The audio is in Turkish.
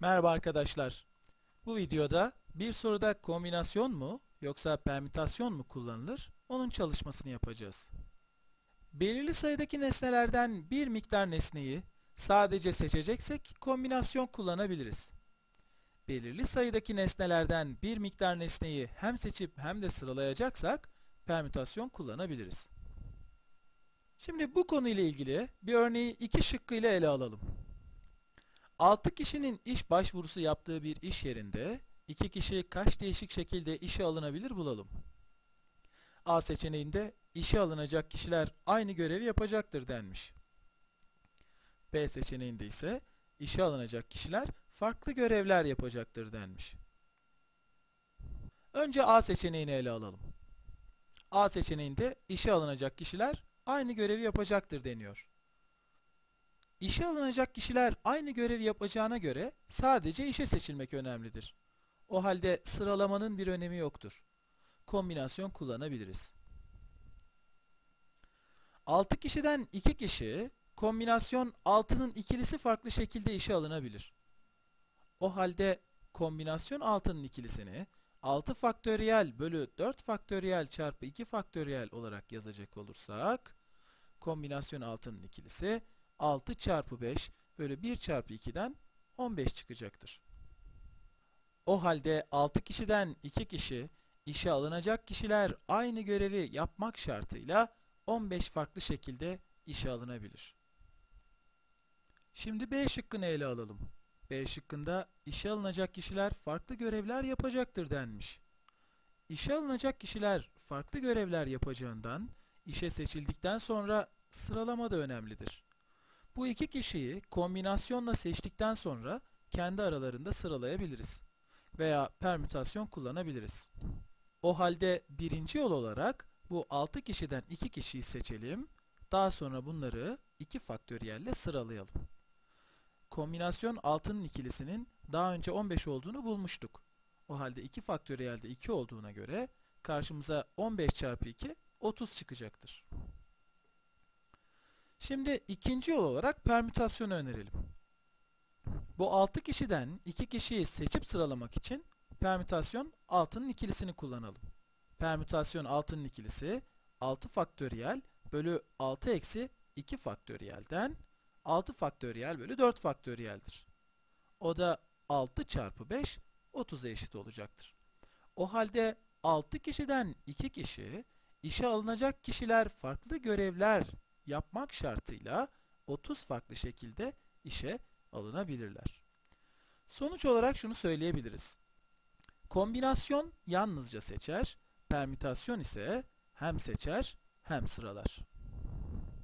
Merhaba arkadaşlar. Bu videoda bir soruda kombinasyon mu yoksa permütasyon mu kullanılır onun çalışmasını yapacağız. Belirli sayıdaki nesnelerden bir miktar nesneyi sadece seçeceksek kombinasyon kullanabiliriz. Belirli sayıdaki nesnelerden bir miktar nesneyi hem seçip hem de sıralayacaksak permütasyon kullanabiliriz. Şimdi bu konuyla ilgili bir örneği iki şıkkıyla ele alalım. 6 kişinin iş başvurusu yaptığı bir iş yerinde 2 kişi kaç değişik şekilde işe alınabilir bulalım. A seçeneğinde işe alınacak kişiler aynı görevi yapacaktır denmiş. B seçeneğinde ise işe alınacak kişiler farklı görevler yapacaktır denmiş. Önce A seçeneğini ele alalım. A seçeneğinde işe alınacak kişiler aynı görevi yapacaktır deniyor. İşe alınacak kişiler aynı görevi yapacağına göre sadece işe seçilmek önemlidir. O halde sıralamanın bir önemi yoktur. Kombinasyon kullanabiliriz. 6 kişiden 2 kişi, kombinasyon 6'nın ikilisi farklı şekilde işe alınabilir. O halde kombinasyon 6'nın ikilisini 6 faktöriyel bölü 4 faktöriyel çarpı 2 faktöriyel olarak yazacak olursak, kombinasyon 6'nın ikilisi 6 çarpı 5 bölü 1 çarpı 2'den 15 çıkacaktır. O halde 6 kişiden 2 kişi işe alınacak kişiler aynı görevi yapmak şartıyla 15 farklı şekilde işe alınabilir. Şimdi B şıkkını ele alalım. B şıkkında işe alınacak kişiler farklı görevler yapacaktır denmiş. İşe alınacak kişiler farklı görevler yapacağından işe seçildikten sonra sıralama da önemlidir. Bu iki kişiyi kombinasyonla seçtikten sonra kendi aralarında sıralayabiliriz. Veya permütasyon kullanabiliriz. O halde birinci yol olarak bu 6 kişiden 2 kişiyi seçelim. Daha sonra bunları 2 faktöriyelle sıralayalım. Kombinasyon 6'nın ikilisinin daha önce 15 olduğunu bulmuştuk. O halde 2 faktöriyelde 2 olduğuna göre karşımıza 15 çarpı 2 30 çıkacaktır. Şimdi ikinci yol olarak permütasyonu önerelim. Bu 6 kişiden 2 kişiyi seçip sıralamak için permütasyon 6'nın ikilisini kullanalım. Permütasyon 6'nın ikilisi 6 faktöriyel bölü 6 eksi 2 faktöriyelden 6 faktöriyel bölü 4 faktöriyeldir. O da 6 çarpı 5 30'a eşit olacaktır. O halde 6 kişiden 2 kişi işe alınacak kişiler farklı görevler yapmak şartıyla 30 farklı şekilde işe alınabilirler. Sonuç olarak şunu söyleyebiliriz. Kombinasyon yalnızca seçer, permütasyon ise hem seçer hem sıralar.